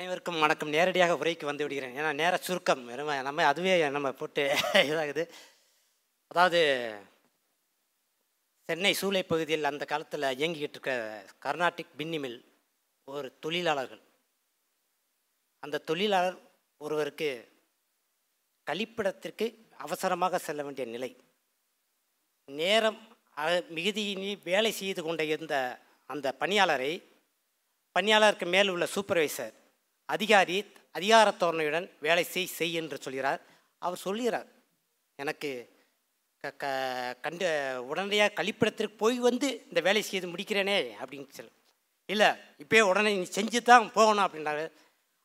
அனைவருக்கும் வணக்கம். நேரடியாக உரைக்கு வந்து விடுகிறேன். ஏன்னா நேர சுருக்கம். வெறும் நம்ம அதுவே நம்ம போட்டு இதாகுது. அதாவது சென்னை சூளை பகுதியில் அந்த காலத்தில் இயங்கிக்கிட்டு இருக்க கர்நாடிக் பின்னிமில் ஒரு தொழிலாளர்கள். அந்த தொழிலாளர் ஒருவருக்கு கழிப்பிடத்திற்கு அவசரமாக செல்ல வேண்டிய நிலை. நேரம் அ- மிகுதியினி வேலை செய்து கொண்ட இருந்த அந்த பணியாளரை பணியாளருக்கு மேல் உள்ள சூப்பர்வைசர் அதிகாரி அதிகார தோரணையுடன் வேலை செய் செய் என்று சொல்கிறார். அவர் சொல்கிறார் எனக்கு க க கண்டு உடனடியாக கழிப்பிடத்திற்கு போய் வந்து இந்த வேலை செய்து முடிக்கிறேனே அப்படின்னு சொல்லு இல்லை இப்போயே உடனே நீ செஞ்சு தான் போகணும் அப்படின்றாரு.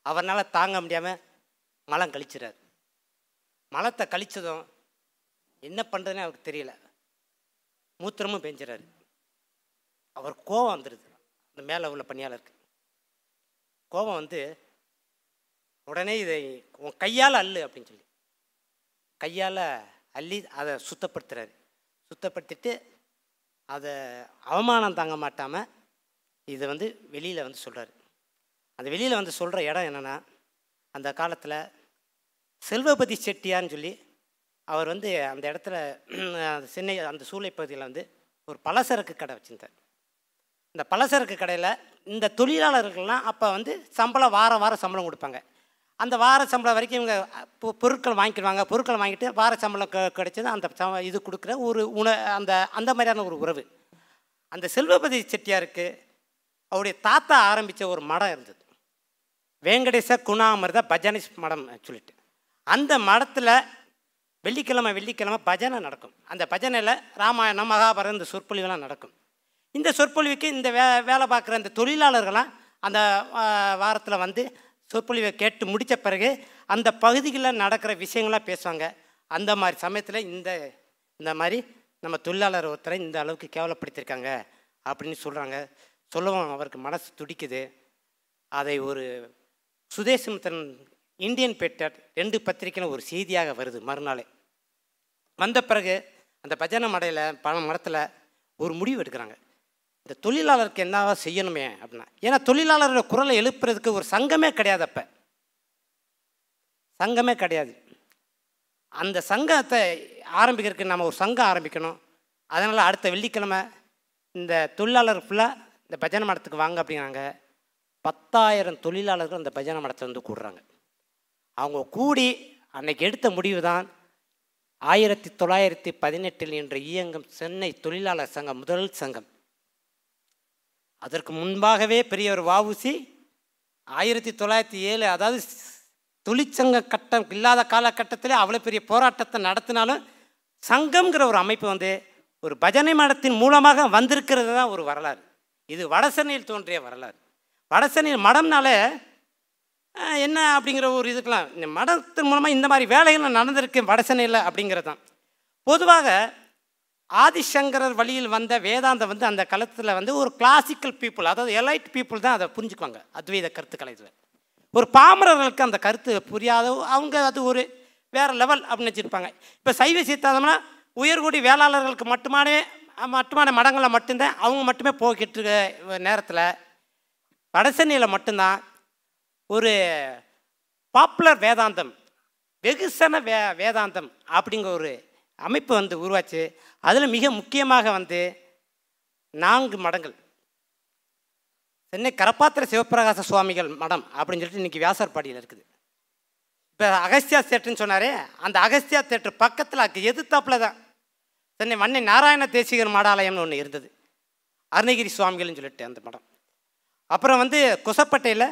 அவரால் தாங்க முடியாமல் மலம் கழிச்சிடாரு மலத்தை கழிச்சதும் என்ன பண்ணுறதுன்னு அவருக்கு தெரியல. மூத்திரமும் பெஞ்சிடாரு அவர் கோபம் வந்துடுது அந்த மேலே உள்ள பணியாளருக்கு. கோபம் வந்து உடனே இதை உன் கையால் அள்ளு அப்படின்னு சொல்லி. கையால் அள்ளி அதை சுத்தப்படுத்துறாரு. சுத்தப்படுத்திட்டு அதை அவமானம் தாங்க மாட்டாமல் இதை வந்து வெளியில் வந்து சொல்கிறாரு அந்த வெளியில் வந்து சொல்கிற இடம் என்னென்னா அந்த காலத்தில் செல்வபதி செட்டியார்னு சொல்லி அவர் வந்து அந்த இடத்துல அந்த சென்னை அந்த சூளை பகுதியில் வந்து ஒரு பலசரக்கு கடை வச்சுருந்தார். இந்த பலசரக்கு கடையில் இந்த தொழிலாளர்கள்லாம் அப்போ வந்து சம்பளம் வாரம் வாரம் சம்பளம் கொடுப்பாங்க. அந்த வார சம்பளம் வரைக்கும் இவங்க பொருட்கள் வாங்கிடுவாங்க பொருட்கள் வாங்கிட்டு வார சம்பளம் கிடைச்சது அந்த சம இது கொடுக்குற ஒரு உண அந்த அந்த மாதிரியான ஒரு உறவு. அந்த செல்வபதி செட்டியாருக்கு அவருடைய தாத்தா ஆரம்பித்த ஒரு மடம் இருந்தது. வேங்கடேச குணாமிரத பஜனை மடம் சொல்லிட்டு. அந்த மடத்தில் வெள்ளிக்கிழமை வெள்ளிக்கிழமை பஜனை நடக்கும். அந்த பஜனையில் ராமாயணம் மகாபாரதம் இந்த சொற்பொழிவெல்லாம் நடக்கும். இந்த சொற்பொழிவுக்கு இந்த வே வேலை பார்க்குற அந்த தொழிலாளர்கள்லாம் அந்த வாரத்தில் வந்து சொற்பொழிவை கேட்டு முடித்த பிறகு அந்த பகுதிகளில் நடக்கிற விஷயங்களாக பேசுவாங்க. அந்த மாதிரி சமயத்தில் இந்த இந்த மாதிரி நம்ம தொழிலாளர் ஒருத்தரை இந்த அளவுக்கு கேவலப்படுத்தியிருக்காங்க அப்படின்னு சொல்கிறாங்க சொல்லவும் அவருக்கு மனசு துடிக்குது. அதை ஒரு சுதேசமித்திரன் இந்தியன் பேட்டர் ரெண்டு பத்திரிக்கையில் ஒரு செய்தியாக வருது மறுநாளே. வந்த பிறகு அந்த பஜனை மடையில் பல மடத்தில் ஒரு முடிவு எடுக்கிறாங்க. இந்த தொழிலாளருக்கு என்னவா செய்யணுமே அப்படின்னா ஏன்னா தொழிலாளரோட குரலை எழுப்புறதுக்கு ஒரு சங்கமே கிடையாது அப்போ. சங்கமே கிடையாது. அந்த சங்கத்தை ஆரம்பிக்கிறதுக்கு நம்ம ஒரு சங்கம் ஆரம்பிக்கணும். அதனால் அடுத்த வெள்ளிக்கிழமை இந்த தொழிலாளர் ஃபுல்லாக இந்த பஜனை மடத்துக்கு வாங்க அப்படிங்கிறாங்க. பத்தாயிரம் தொழிலாளர்கள் அந்த பஜனை மடத்தை வந்து கூடுறாங்க. அவங்க கூடி அன்னைக்கு எடுத்த முடிவு தான் ஆயிரத்தி தொள்ளாயிரத்தி பதினெட்டில் என்ற இயங்கும் சென்னை தொழிலாளர் சங்கம் முதல் சங்கம். அதற்கு முன்பாகவே பெரியவர் வாவுசி ஆயிரத்தி தொள்ளாயிரத்தி ஏழு அதாவது தொழிற்சங்க கட்டம் இல்லாத காலகட்டத்தில் அவ்வளோ பெரிய போராட்டத்தை நடத்தினாலும் சங்கம்ங்கிற ஒரு அமைப்பு வந்து ஒரு பஜனை மடத்தின் மூலமாக வந்திருக்கிறது தான் ஒரு வரலாறு. இது வடசென்னையில் தோன்றிய வரலாறு. வடசென்னையில் மடம்னால என்ன அப்படிங்கிற ஒரு இதுக்கெலாம் இந்த மடத்தின் மூலமாக இந்த மாதிரி வேலைகள் நடந்திருக்கு வடசென்னையில் அப்படிங்கிறது தான் பொதுவாக ஆதிசங்கரர் வழியில் வந்த வேதாந்தம் வந்து அந்த காலத்தில் வந்து ஒரு கிளாசிக்கல் பீப்புள் அதாவது எலைட் பீப்புள் தான் அதை புரிஞ்சுக்குவாங்க அத்வைத கருத்துக்களை இதில். ஒரு பாமரர்களுக்கு அந்த கருத்து புரியாத அவங்க அது ஒரு வேறு லெவல் அப்படின்னு வச்சுருப்பாங்க இப்போ சைவ சித்தாந்தம்னா உயர்குடி வேளாளர்களுக்கு மட்டுமானே மட்டுமான மடங்களில் மட்டும்தான் அவங்க மட்டுமே போய்கிட்டு இருக்க நேரத்தில் வடசென்னையில் மட்டும்தான் ஒரு பாப்புலர் வேதாந்தம் வெகுசன வே வேதாந்தம் அப்படிங்கிற ஒரு அமைப்பு வந்து உருவாச்சு. அதில் மிக முக்கியமாக வந்து நான்கு மடங்கள். சென்னை கரப்பாத்திர சிவபிரகாச சுவாமிகள் மடம் அப்படின்னு சொல்லிட்டு இன்றைக்கி வியாசர்பாடியில் இருக்குது. இப்போ அகஸ்தியா தேட்டர்னு சொன்னாரே அந்த அகஸ்தியா தேட்டர் பக்கத்தில் அதுக்கு எதிர்த்தாப்புல தான் சென்னை வன்னை நாராயண தேசிகர் மடாலயம்னு ஒன்று இருந்தது. அருணகிரி சுவாமிகள்னு சொல்லிட்டு அந்த மடம். அப்புறம் வந்து குசப்பட்டையில்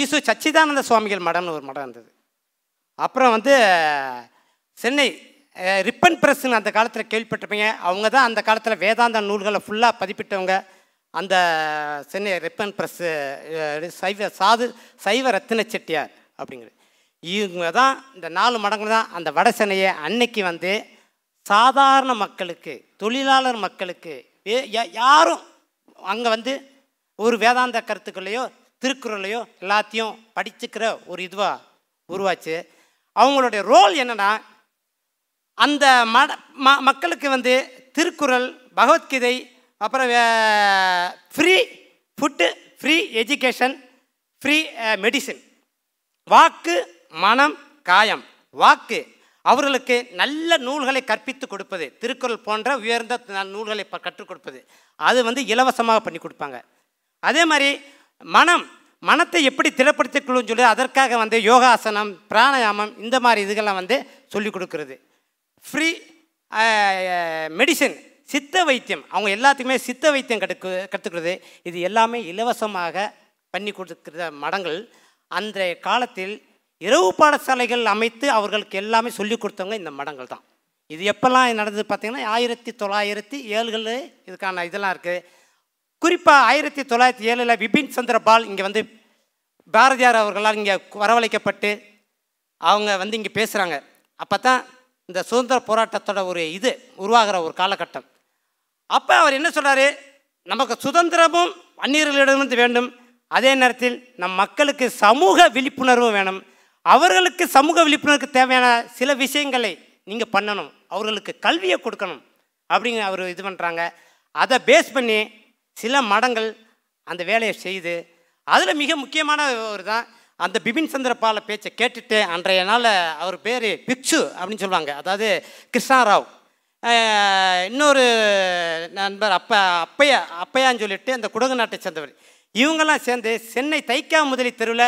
ஈசு சச்சிதானந்த சுவாமிகள் மடம்னு ஒரு மடம் இருந்தது. அப்புறம் வந்து சென்னை ரிப்பன் பிரஸ்ன்னு அந்த காலத்தில் கேள்விப்பட்டிருப்பீங்க. அவங்க தான் அந்த காலத்தில் வேதாந்த நூல்களை ஃபுல்லாக பதிப்பிட்டவங்க. அந்த சென்னை ரிப்பன் பிரஸ்ஸு சைவ சாது சைவ ரத்தின செட்டியார் அப்படிங்கிறது. இவங்க தான் இந்த நாலு மடங்கு தான் அந்த வட சென்னையை அன்னைக்கு வந்து சாதாரண மக்களுக்கு தொழிலாளர் மக்களுக்கு யாரும் அங்கே வந்து ஒரு வேதாந்த கருத்துக்களையோ திருக்குறளையோ எல்லாத்தையும் படிச்சுக்கிற ஒரு இதுவாக உருவாச்சு. அவங்களுடைய ரோல் என்னன்னா அந்த மட ம மக்களுக்கு வந்து திருக்குறள் பகவத்கீதை அப்புறம் free food free education free medicine வாக்கு மனம் காயம். வாக்கு அவர்களுக்கு நல்ல நூல்களை கற்பித்து கொடுப்பது. திருக்குறள் போன்ற உயர்ந்த நூல்களை ப- கற்றுக் கொடுப்பது. அது வந்து இலவசமாக பண்ணி கொடுப்பாங்க. அதே மாதிரி மனம் மனத்தை எப்படி திடப்படுத்திக் கொள்ளுன்னு சொல்லி அதற்காக வந்து யோகாசனம் பிராணாயாமம் இந்த மாதிரி இதுகள்லாம் வந்து சொல்லிக் கொடுக்கறது. ஃப்ரீ மெடிசன் சித்த வைத்தியம். அவங்க எல்லாத்துக்குமே சித்த வைத்தியம் கற்று கற்றுக்கிறது இது எல்லாமே இலவசமாக பண்ணி கொடுக்கிற மடங்கள். அன்றைய காலத்தில் இரவு பாடசாலைகள் அமைத்து அவர்களுக்கு எல்லாமே சொல்லிக் கொடுத்தவங்க இந்த மடங்கள் தான். இது எப்போல்லாம் நடந்தது பார்த்திங்கன்னா ஆயிரத்தி தொள்ளாயிரத்தி ஏழுகளில் இதுக்கான இதெல்லாம் இருக்குது குறிப்பாக ஆயிரத்தி தொள்ளாயிரத்தி ஏழில் விபின் சந்திர பால் இங்கே வந்து பாரதியார் அவர்களால் இங்கே வரவழைக்கப்பட்டு அவங்க வந்து இங்கே பேசுகிறாங்க அப்போ தான் இந்த சுதந்திர போராட்டத்தோட ஒரு இது உருவாகிற ஒரு காலகட்டம். அப்போ அவர் என்ன சொல்கிறாரு நமக்கு சுதந்திரமும் அந்நியர்களிடமிருந்து வேண்டும். அதே நேரத்தில் நம் மக்களுக்கு சமூக விழிப்புணர்வும் வேணும். அவர்களுக்கு சமூக விழிப்புணர்வுக்கு தேவையான சில விஷயங்களை நீங்கள் பண்ணணும். அவர்களுக்கு கல்வியை கொடுக்கணும் அப்படிங்க அவர் இது பண்ணுறாங்க அதை பேஸ் பண்ணி சில மடங்கள் அந்த வேலையை செய்து அதில் மிக முக்கியமான ஒரு தான் அந்த பிபின் சந்திரபால பேச்சை கேட்டுட்டு அன்றைய நாள் அவர் பேர் பிக்ஷு அப்படின்னு சொல்லுவாங்க. அதாவது கிருஷ்ணாராவ் இன்னொரு நண்பர் அப்ப அப்பையா அப்பையான்னு சொல்லிட்டு அந்த குடகு நாட்டை சேர்ந்தவர். இவங்கெல்லாம் சேர்ந்து சென்னை தைக்கா முதலி தெருவில்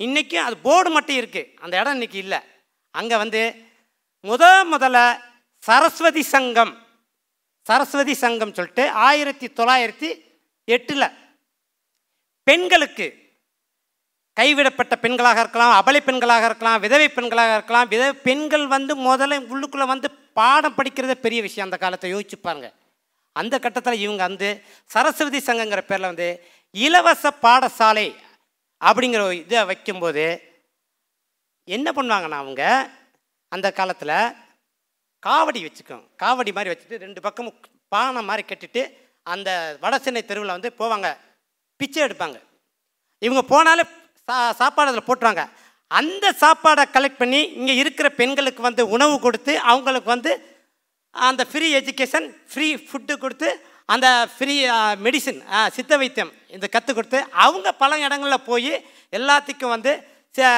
இன்றைக்கும் அது போர்டு மட்டும் இருக்குது அந்த இடம் இன்னைக்கு இல்லை. அங்கே வந்து முத முதல்ல சரஸ்வதி சங்கம் சரஸ்வதி சங்கம் சொல்லிட்டு ஆயிரத்தி தொள்ளாயிரத்தி எட்டில் பெண்களுக்கு கைவிடப்பட்ட பெண்களாக இருக்கலாம் அபலை பெண்களாக இருக்கலாம் விதவை பெண்களாக இருக்கலாம். விதவை பெண்கள் வந்து முதல்ல உள்ளுக்குள்ளே வந்து பாடம் படிக்கிறதே பெரிய விஷயம் அந்த காலத்தை யோசிச்சு பாருங்கள் அந்த கட்டத்தில் இவங்க வந்து சரஸ்வதி சங்கங்கிற பேரில் வந்து இலவச பாடசாலை அப்படிங்கிற ஒரு இதை வைக்கும்போது என்ன பண்ணுவாங்கன்னா அவங்க அந்த காலத்தில் காவடி வச்சுக்கோங்க காவடி மாதிரி வச்சுட்டு ரெண்டு பக்கமும் பானை மாதிரி கட்டிட்டு அந்த வட சென்னை தெருவில் வந்து போவாங்க. பிச்சை எடுப்பாங்க. இவங்க போனாலே சா சாப்பாடு அதில் போட்டுருவாங்க. அந்த சாப்பாடை கலெக்ட் பண்ணி இங்கே இருக்கிற பெண்களுக்கு வந்து உணவு கொடுத்து அவங்களுக்கு வந்து அந்த ஃப்ரீ எஜுகேஷன் ஃப்ரீ ஃபுட்டு கொடுத்து அந்த ஃப்ரீ மெடிசின் சித்த வைத்தியம் இந்த கற்றுக் கொடுத்து அவங்க பல இடங்களில் போய் எல்லாத்துக்கும் வந்து ச-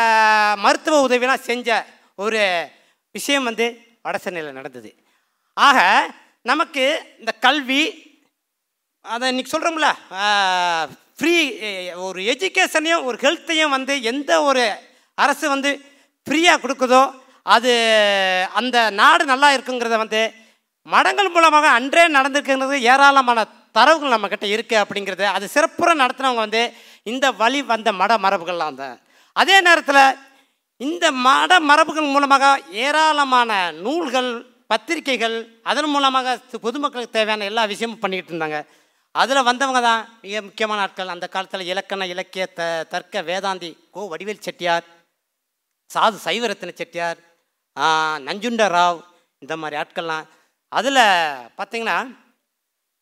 மருத்துவ உதவிலாம் செஞ்ச ஒரு விஷயம் வந்து வடசென்னையில் நடந்தது. ஆக நமக்கு இந்த கல்வி அதை இன்றைக்கி சொல்கிறோம்ல ஃப்ரீ ஒரு எஜுகேஷனையும் ஒரு ஹெல்த்தையும் வந்து எந்த ஒரு அரசு வந்து ஃப்ரீயாக கொடுக்குதோ அது அந்த நாடு நல்லா இருக்குங்கிறத வந்து மடங்கள் மூலமாக அன்றே நடந்திருக்குங்கிறது ஏராளமான தரவுகள் நம்மக்கிட்ட இருக்குது அப்படிங்கிறது அது சிறப்புற நடத்துனவங்க வந்து இந்த வழி வந்த மட மரபுகள்லாம் தான். அதே நேரத்தில் இந்த மட மரபுகள் மூலமாக ஏராளமான நூல்கள் பத்திரிகைகள் அதன் மூலமாக பொதுமக்களுக்கு தேவையான எல்லா விஷயமும் பண்ணிக்கிட்டு இருந்தாங்க. அதில் வந்தவங்க தான் மிக முக்கியமான ஆட்கள். அந்த காலத்தில் இலக்கண இலக்கிய த தர்க்க வேதாந்தி கோ வடிவேல் செட்டியார் சாது சைவரத்ன செட்டியார் நஞ்சுண்ட ராவ் இந்த மாதிரி ஆட்கள்லாம். அதில் பார்த்திங்கன்னா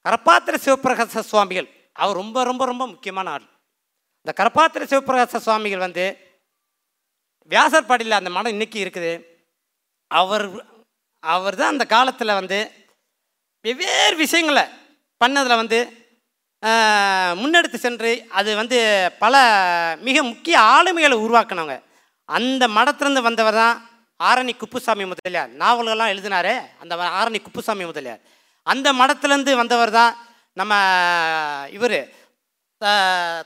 கரப்பாத்திர சிவபிரகாச சுவாமிகள் அவர் ரொம்ப ரொம்ப ரொம்ப முக்கியமான ஆள். இந்த கரப்பாத்திர சிவபிரகாச சுவாமிகள் வந்து வியாசர்பாடியில் அந்த மடம் இன்னைக்கு இருக்குது. அவர் அவர் தான் அந்த காலத்தில் வந்து வெவ்வேறு விஷயங்களை பண்ணதில் வந்து முன்னெடுத்து சென்று அது வந்து பல மிக முக்கிய ஆளுமைகளை உருவாக்கினவங்க. அந்த மடத்திலிருந்து வந்தவர் தான் ஆரணி குப்புசாமி முதலியார். நாவல்கள்லாம் எழுதினாரு அந்த ஆரணி குப்புசாமி முதலியார். அந்த மடத்திலேருந்து வந்தவர் தான் நம்ம இவர்.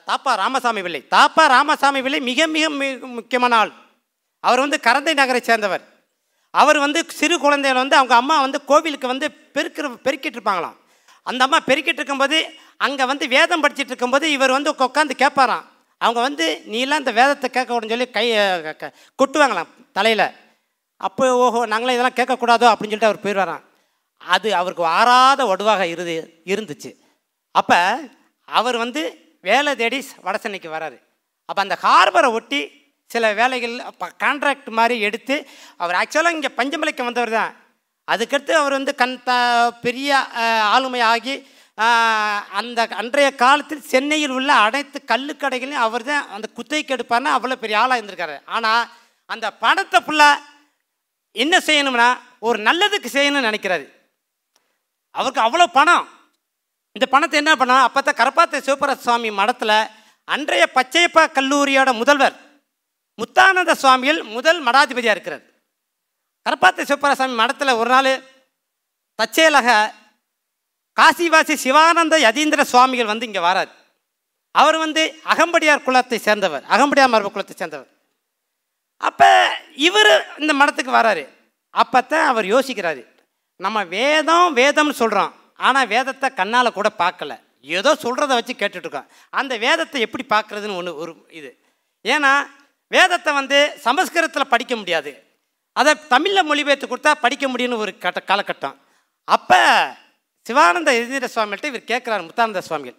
தாப்பா ராமசாமி பிள்ளை தாப்பா ராமசாமி பிள்ளை மிக மிக மிக முக்கியமான ஆள். அவர் வந்து கரந்தை நகரை சேர்ந்தவர். அவர் வந்து சிறு குழந்தைகள் வந்து அவங்க அம்மா வந்து கோவிலுக்கு வந்து பெருக்கிற பெருக்கிட்டு இருப்பாங்களாம். அந்த அம்மா பெருக்கிட்டு இருக்கும்போது அங்கே வந்து வேதம் படிச்சுட்டு இருக்கும்போது இவர் வந்து உட்காந்து கேட்பாராம் அவங்க வந்து நீலாம் இந்த வேதத்தை கேட்கக்கூடாதுன்னு சொல்லி கை கொட்டுவாங்களாம் தலையில். அப்போ ஓஹோ நாங்களாம் இதெல்லாம் கேட்கக்கூடாதோ? அப்படின்னு சொல்லிட்டு அவர் போயிடுவாராம். அது அவருக்கு ஆறாத ஒடுவாக இருந்து இருந்துச்சு. அப்போ அவர் வந்து வேலை தேடி வடசென்னைக்கு வராரு. அப்போ அந்த ஹார்பரை ஒட்டி சில வேலைகள் கான்ட்ராக்ட் மாதிரி எடுத்து அவர் ஆக்சுவலாக இங்கே பஞ்சமலைக்கு வந்தவர் தான். அதுக்கடுத்து அவர் வந்து கண் த பெரிய ஆளுமை ஆகி அந்த அன்றைய காலத்தில் சென்னையில் உள்ள அனைத்து கல்லுக்கடைகளையும் அவர் தான் அந்த குத்தைக்கு எடுப்பார்னா அவ்வளோ பெரிய ஆளாக இருந்திருக்காரு. ஆனால் அந்த பணத்தை ஃபுல்லாக என்ன செய்யணும்னா ஒரு நல்லதுக்கு செய்யணும்னு நினைக்கிறாரு. அவருக்கு அவ்வளோ பணம். இந்த பணத்தை என்ன பண்ணால் அப்போ தான் கரப்பாத்த சிவபர சுவாமி மடத்தில் அன்றைய பச்சையப்பா கல்லூரியோட முதல்வர் முத்தானந்த சுவாமியில் முதல் மடாதிபதியாக இருக்கிறார். கரப்பாத்த சிவப்பராசாமி மடத்தில் ஒரு நாள் தற்செயலாக காசிவாசி சிவானந்த யதீந்திர சுவாமிகள் வந்து இங்கே வரார். அவர் வந்து அகம்படியார் குலத்தை சேர்ந்தவர் அகம்படியார் மரபு குலத்தை சேர்ந்தவர். அப்போ இவர் இந்த மடத்துக்கு வராரு. அப்போத்தான் அவர் யோசிக்கிறாரு நம்ம வேதம் வேதம்னு சொல்கிறோம் ஆனால் வேதத்தை கண்ணால் கூட பார்க்கல. ஏதோ சொல்கிறத வச்சு கேட்டுட்ருக்கோம். அந்த வேதத்தை எப்படி பார்க்குறதுன்னு ஒன்று ஒரு இது. ஏன்னா வேதத்தை வந்து சமஸ்கிருதத்தில் படிக்க முடியாது. அதை தமிழில் மொழிபெயர்த்து கொடுத்தா படிக்க முடியும்னு ஒரு கட்ட காலகட்டம். அப்போ சிவானந்த எதிர சுவாமிகிட்ட இவர் கேட்குறாரு முத்தானந்த சுவாமிகள்.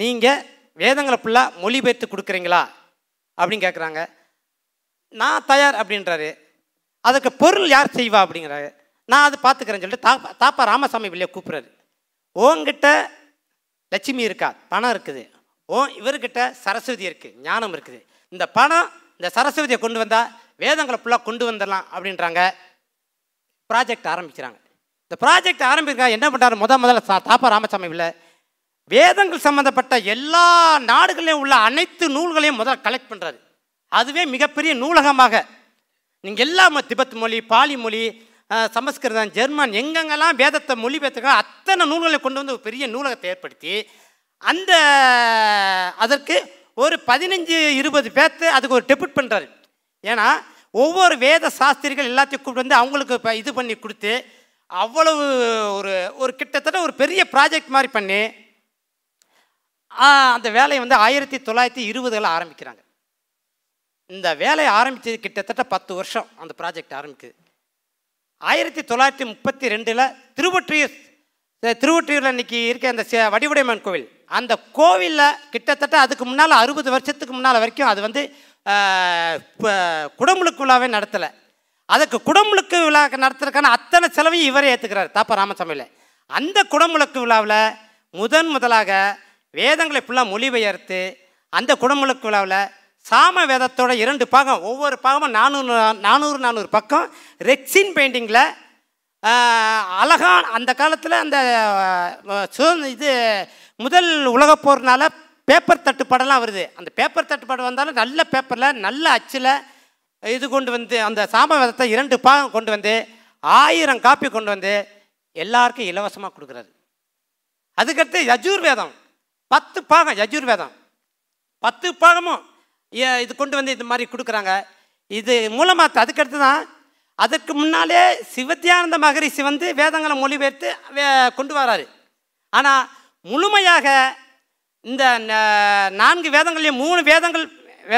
நீங்கள் வேதங்களை ஃபுல்லாக மொழிபெயர்த்து கொடுக்குறீங்களா? அப்படின்னு கேட்குறாங்க நான் தயார் அப்படின்றாரு. அதுக்கு பொருள் யார் செய்வா அப்படிங்கிறாரு. நான் அது பார்த்துக்கிறேன்னு சொல்லிட்டு தாப்பா தாப்பா ராமசாமி வெளியே கூப்பிட்றாரு. உங்ககிட்ட லட்சுமி இருக்கா? பணம் இருக்குது. ஓ இவர்கிட்ட சரஸ்வதி இருக்குது ஞானம் இருக்குது. இந்த பணம் இந்த சரஸ்வதியை கொண்டு வந்தால் வேதங்களை ஃபுல்லாக கொண்டு வந்துடலாம் அப்படின்றாங்க. ப்ராஜெக்ட் ஆரம்பிக்கிறாங்க. இந்த ப்ராஜெக்ட் ஆரம்பிக்கிறாங்க என்ன பண்ணுறாரு முத முதல்ல சா- தாப்பா ராமசாமி இல்லை. வேதங்கள் சம்மந்தப்பட்ட எல்லா நாடுகளையும் உள்ள அனைத்து நூல்களையும் முதல்ல கலெக்ட் பண்ணுறாரு அதுவே மிகப்பெரிய நூலகமாக. நீங்கள் எல்லா மொ- திபெத் மொழி பாலி மொழி சமஸ்கிருதம் ஜெர்மன் எங்கெங்கெல்லாம் வேதத்தை மொழிபெயர்த்துக்கோ அத்தனை நூல்களை கொண்டு வந்து ஒரு பெரிய நூலகத்தை ஏற்படுத்தி அந்த அதற்கு ஒரு பதினஞ்சு இருபது பேர்த்து அதுக்கு ஒரு டெபிட் பண்ணுறாரு ஏன்னா ஒவ்வொரு வேத சாஸ்திரிகள் எல்லாத்தையும் கூப்பிட்டு வந்து அவங்களுக்கு இப்போ இது பண்ணி கொடுத்து அவ்வளவு ஒரு ஒரு கிட்டத்தட்ட ஒரு பெரிய ப்ராஜெக்ட் மாதிரி பண்ணி அந்த வேலையை வந்து ஆயிரத்தி தொள்ளாயிரத்தி இருபதில் ஆரம்பிக்கிறாங்க. இந்த வேலையை ஆரம்பித்தது கிட்டத்தட்ட பத்து வருஷம் அந்த ப்ராஜெக்ட் ஆரம்பிக்குது. ஆயிரத்தி தொள்ளாயிரத்தி முப்பத்தி ரெண்டில் திருவொற்றியூர் திருவொற்றியூரில் இன்னைக்கு இருக்க அந்த வடிவுடைமன் கோவில் அந்த கோவிலில் கிட்டத்தட்ட அதுக்கு முன்னால் அறுபது வருஷத்துக்கு முன்னால் வரைக்கும் அது வந்து ஆஹ், நடத்தலை. அதுக்கு குடமுழுக்கு விழா நடத்துறதுக்கான அத்தனை செலவையும் இவரே ஏற்றுக்கிறார் தாப்பா ராமசாமியில். அந்த குடமுழுக்கு விழாவில் முதன் முதலாக வேதங்களை ஃபுல்லாக மொழிபெயர்த்து அந்த குடமுழுக்கு விழாவில் சாம வேதத்தோட இரண்டு பாகம் ஒவ்வொரு பாகமும் நானூறு நானூறு நானூறு பக்கம். ரெக்ஸின் பெயிண்டிங்கில் அழகான அந்த காலத்தில் அந்த சுதந்திர இது முதல் உலகப்போர்னால பேப்பர் தட்டுப்பாடெல்லாம் வருது. அந்த பேப்பர் தட்டுப்பாடு வந்தாலும் நல்ல பேப்பரில் நல்ல அச்சில் இது கொண்டு வந்து அந்த சாமவேதத்தை இரண்டு பாகம் கொண்டு வந்து ஆயிரம் காப்பி கொண்டு வந்து எல்லாருக்கும் இலவசமாக கொடுக்குறாரு. அதுக்கடுத்து யஜூர் வேதம் பத்து பாகம் யஜூர் வேதம் பத்து பாகமும் ஏ- இது கொண்டு வந்து இது மாதிரி கொடுக்குறாங்க. இது மூலமாக அதுக்கடுத்து தான் அதுக்கு முன்னாலே சிவத்தியானந்த மகரிஷி வந்து வேதங்களை மொழிபெயர்த்து கொண்டு வராரு. ஆனால் முழுமையாக இந்த நான்கு வேதங்களையும் மூணு வேதங்கள்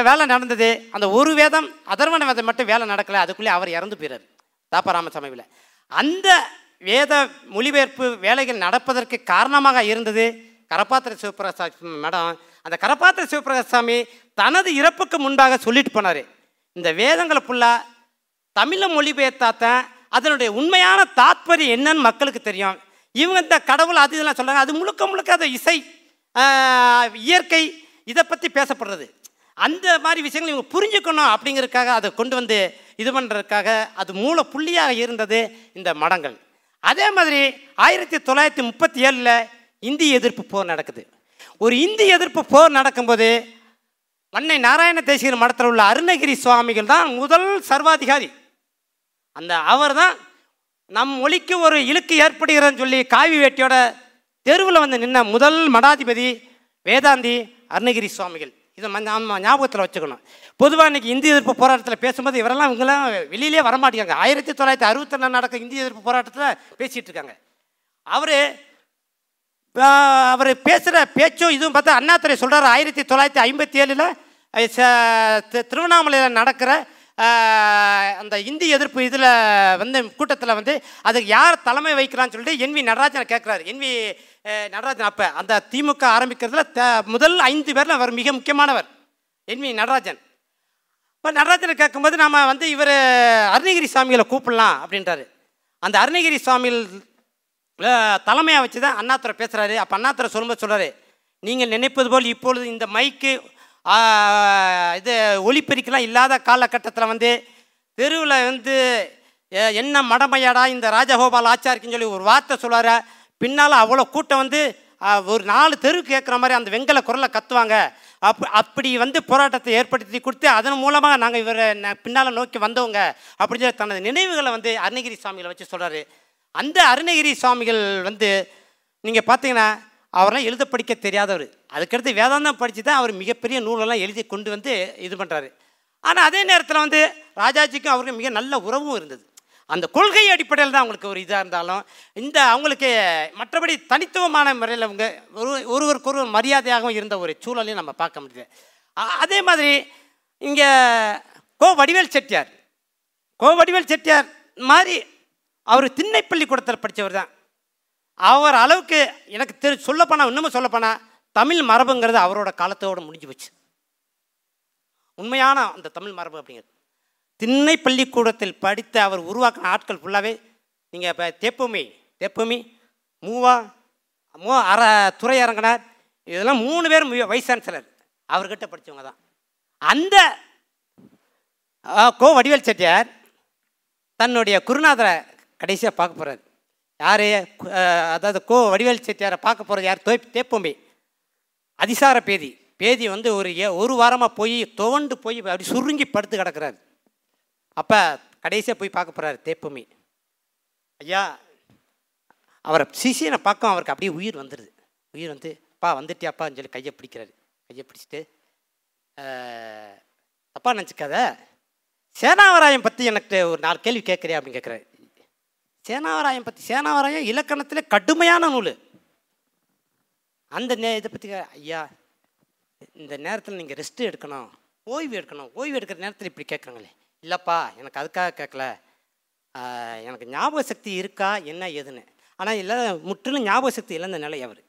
வேலை நடந்தது. அந்த ஒரு வேதம் அதர்வன வேதம் மட்டும் வேலை நடக்கலை. அதுக்குள்ளே அவர் இறந்து போயிறார். தாப்பராம சமயவில் அந்த வேத மொழிபெயர்ப்பு வேலைகள் நடப்பதற்கு காரணமாக இருந்தது கரப்பாத்திர சிவபிரகாசாமி மேடம். அந்த கரப்பாத்திர சிவபிரகாசாமி தனது இறப்புக்கு முன்பாக சொல்லிட்டு போனார். இந்த வேதங்களை ஃபுல்லாக தமிழில் மொழிபெயர்த்தாத்தான் அதனுடைய உண்மையான தாத்பரியம் என்னன்னு மக்களுக்கு தெரியும். இவங்க இந்த கடவுள் அது இதெல்லாம் சொல்கிறாங்க அது முழுக்க முழுக்க அது இசை இயற்கை இதை பற்றி பேசப்படுறது. அந்த மாதிரி விஷயங்கள் இவங்க புரிஞ்சுக்கணும் அப்படிங்கிறதுக்காக அதை கொண்டு வந்து இது பண்ணுறதுக்காக அது மூல புள்ளியாக இருந்தது இந்த மடங்கள். அதே மாதிரி ஆயிரத்தி தொள்ளாயிரத்தி முப்பத்தி ஏழில் இந்திய எதிர்ப்பு போர் நடக்குது. ஒரு இந்திய எதிர்ப்பு போர் நடக்கும்போது மன்னை நாராயண தேசிகர் மடத்தில் உள்ள அருணகிரி சுவாமிகள் தான் முதல் சர்வாதிகாரி. அந்த அவர் தான் நம் மொழிக்கு ஒரு இழுக்கு ஏற்படுகிறதுன்னு சொல்லி காவி வேட்டியோட தெருவில் வந்து நின்ன முதல் மடாதிபதி வேதாந்தி அருணகிரி சுவாமிகள். இதை நம்ம ஞாபகத்தில் வச்சுக்கணும். பொதுவாக இன்னைக்கு இந்திய எதிர்ப்பு போராட்டத்தில் பேசும்போது இவரெல்லாம் இவங்கெல்லாம் வெளியிலே வரமாட்டேங்கிறாங்க. ஆயிரத்தி தொள்ளாயிரத்தி அறுபத்தொன்னு நடக்க இந்திய எதிர்ப்பு போராட்டத்தில் பேசிகிட்டு இருக்காங்க. அவர் அவர் பேசுகிற பேச்சும் இதுவும் பார்த்தா அண்ணாத்துறை சொல்கிறார் ஆயிரத்தி தொள்ளாயிரத்தி ஐம்பத்தி ஏழில் திருவண்ணாமலையில் நடக்கிற அந்த இந்தி எதிர்ப்பு இதில் வந்து கூட்டத்தில் வந்து அதுக்கு யார் தலைமை வைக்கிறான்னு சொல்லிட்டு என்வி நடராஜனை கேட்குறாரு என்வி நடராஜன் அப்போ அந்த திமுக ஆரம்பிக்கிறதுல த முதல் ஐந்து பேரில் அவர் மிக முக்கியமானவர். N V Natarajan. இப்போ நடராஜனை கேட்கும்போது நம்ம வந்து இவர் அருணகிரி சாமிகளை கூப்பிடலாம் அப்படின்றாரு. அந்த அருணகிரி சுவாமிகள் தலைமையாக வச்சு தான் அண்ணாத்துறை பேசுகிறாரு அப்போ அண்ணாத்துறை சொல்லும்போது சொல்கிறாரு நீங்கள் நினைப்பது போல் இப்பொழுது இந்த மைக்கு இது ஒளிப்பெருக்கெலாம் இல்லாத காலகட்டத்தில் வந்து தெருவில் வந்து என்ன மடமையாடா இந்த ராஜகோபால் ஆச்சாரிக்குன்னு சொல்லி ஒரு வார்த்தை சொல்லுவார். பின்னால் அவ்வளோ கூட்டம் வந்து ஒரு நாலு தெரு கேட்குற மாதிரி அந்த வெங்கல குரலை கத்துவாங்க. அப் அப்படி வந்து போராட்டத்தை ஏற்படுத்தி கொடுத்து அதன் மூலமாக நாங்கள் இவரை பின்னால் நோக்கி வந்தவங்க அப்படின்னு சொல்லி தனது நினைவுகளை வந்து அருணகிரி சுவாமிகளை வச்சு சொல்கிறாரு அந்த அருணகிரி சுவாமிகள் வந்து நீங்கள் பார்த்தீங்கன்னா அவரெல்லாம் எழுத படிக்க தெரியாதவர். அதுக்கடுத்து வேதாந்தம் படித்து தான் அவர் மிகப்பெரிய நூலெல்லாம் எழுதி கொண்டு வந்து இது பண்ணுறாரு ஆனால் அதே நேரத்தில் வந்து ராஜாஜிக்கும் அவருக்கும் மிக நல்ல உறவும் இருந்தது. அந்த கொள்கை அடிப்படையில் தான் அவங்களுக்கு ஒரு இதாக இருந்தாலும் இந்த அவங்களுக்கு மற்றபடி தனித்துவமான முறையில் அவங்க ஒரு ஒருவருக்கு ஒருவர் மரியாதையாகவும் இருந்த ஒரு சூழலையும் நம்ம பார்க்க முடியுது. அதே மாதிரி இங்கே கோ வடிவேல் செட்டியார். கோ வடிவேல் செட்டியார் மாதிரி அவர் திண்ணை பள்ளிக்கூடத்தில் படித்தவர் தான். அவர் அளவுக்கு எனக்கு தெரி சொல்லப்போனால் இன்னமும் சொல்லப்போனால் தமிழ் மரபுங்கிறது அவரோட காலத்தோடு முடிஞ்சு போச்சு. உண்மையான அந்த தமிழ் மரபு அப்படிங்கிறது. திண்ணை பள்ளிக்கூடத்தில் படித்த அவர் உருவாக்கின ஆட்கள் ஃபுல்லாகவே நீங்கள் இப்போ தெப்புமி தெப்புமி மூவா மூ அற துறை துறையரங்கனார் இதெல்லாம் மூணு பேரும் வைஸ் சான்சலர் அவர்கிட்ட படித்தவங்க தான். அந்த கோ வடிவேல் செட்டியார் தன்னுடைய குருநாதரை கடைசியாக பார்க்க போகிறார் யார்? அதாவது கோ வடிவேல் செட்டியாரை பார்க்க போகிறது யார்? தோய் தேப்பொம்பி. அதிசார பேதி. பேதி வந்து ஒரு ஏ ஒரு வாரமாக போய் துவண்டு போய் அப்படி சுருங்கி படுத்து கிடக்குறாரு. அப்போ கடைசியாக போய் பார்க்க போகிறாரு தேப்பமி ஐயா அவரை சிசியனை பார்க்க அவருக்கு அப்படியே உயிர் வந்துடுது உயிர் வந்து அப்பா வந்துட்டியாப்பான்னு சொல்லி கையை பிடிக்கிறாரு. கையை பிடிச்சிட்டு அப்பா நினச்சிக்காத. சேனாவராயம் பற்றி எனக்கு ஒரு நாலு கேள்வி கேட்குறியா? அப்படின்னு கேட்குறாரு. சேனாவராயம் பற்றி சேனாவராயம் இலக்கணத்தில் கடுமையான நூல். அந்த நே இதை பற்றி ஐயா இந்த நேரத்தில் நீங்கள் ரெஸ்ட்டு எடுக்கணும் ஓய்வு எடுக்கணும். ஓய்வு எடுக்கிற நேரத்தில் இப்படி கேட்குறாங்களே இல்லைப்பா எனக்கு அதுக்காக கேட்கல எனக்கு ஞாபக சக்தி இருக்கா என்ன ஏதுன்னு ஆனால் இல்லை முற்றிலும் ஞாபக சக்தி இழந்த நிலை அவர்.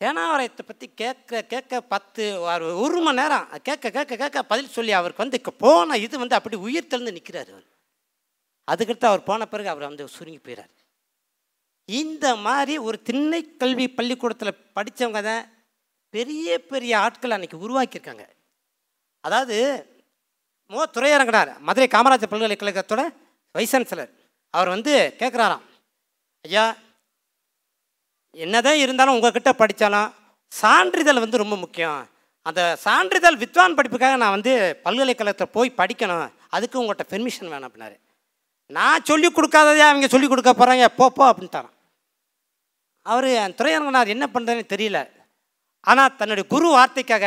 சேனாவரயத்தை பற்றி கேட்க கேட்க பத்து ஒரு- ஒரு மணி நேரம். கேட்க கேட்க கேட்க பதில் சொல்லி அவருக்கு வந்து இப்போ போன இது வந்து அப்படி உயிர் தெளிந்து நிற்கிறார் அவர். அதுக்கடுத்து அவர் போன பிறகு அவர் வந்து சுருங்கி போயிறார். இந்த மாதிரி ஒரு திண்ணை கல்வி பள்ளிக்கூடத்தில் படித்தவங்க தான் பெரிய பெரிய ஆட்கள் அன்றைக்கி உருவாக்கியிருக்காங்க. அதாவது மோ துறையரங்கனார் மதுரை காமராஜர் பல்கலைக்கழகத்தோட வைஸ் சான்சலர் அவர் வந்து கேட்குறாராம் ஐயா என்னதான் இருந்தாலும் உங்ககிட்ட படித்தாலும் சான்றிதழ் வந்து ரொம்ப முக்கியம். அந்த சான்றிதழ் வித்வான் படிப்புக்காக நான் வந்து பல்கலைக்கழகத்தில் போய் படிக்கணும். அதுக்கு உங்கள்கிட்ட பெர்மிஷன் வேணும் அப்படின்னாரு. நான் சொல்லி கொடுக்காததே அவங்க சொல்லி கொடுக்க போகிறாங்க போ போ அப்படின்ட்டாரான் அவர் துறையரங்கனார் என்ன பண்ணுறதுன்னு தெரியல. ஆனால் தன்னுடைய குரு வார்த்தைக்காக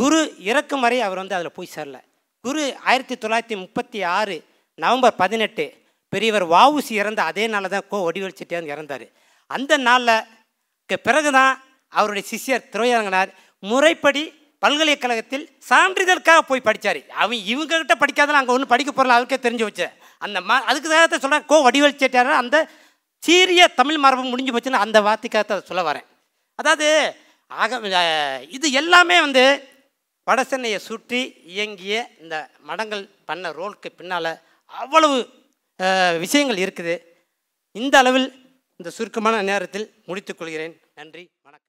குரு இறக்கும் வரை அவர் வந்து அதில் போய் சேரல. குரு ஆயிரத்தி தொள்ளாயிரத்தி முப்பத்தி ஆறு நவம்பர் பதினெட்டு பெரியவர் வாவுசி இறந்த அதே நாளில் தான் கோ வடிவேல் செட்டியார் இறந்தார். அந்த நாளில் பிறகு தான் அவருடைய சிஷ்யர் துறையரங்கனார் முறைப்படி பல்கலைக்கழகத்தில் சான்றிதழ்காக போய் படித்தார் அவன் இவங்ககிட்ட படிக்காதனால அங்கே ஒன்றும் படிக்க போகிறல அவருக்கே தெரிஞ்சு வச்சேன் அந்த மா அதுக்கு தான் சொல்கிறேன் கோ வடிவேல் சேட்டார் அந்த சீரிய தமிழ் மரபு முடிஞ்சு போச்சுன்னு அந்த வார்த்தைக்காக சொல்ல வரேன். அதாவது ஆக இது எல்லாமே வந்து வடசென்னையை சுற்றி இயங்கிய இந்த மடங்கள் பண்ண ரோலுக்கு பின்னால் அவ்வளவு விஷயங்கள் இருக்குது. இந்த அளவில் இந்த சுருக்கமான நேரத்தில் முடித்துக்கொள்கிறேன் நன்றி வணக்கம்.